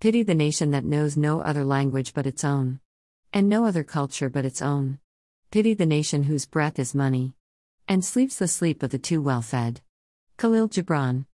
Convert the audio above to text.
Pity the nation that knows no other language but its own. And no other culture but its own. Pity the nation whose breath is money. And sleeps the sleep of the too well fed. Khalil Gibran.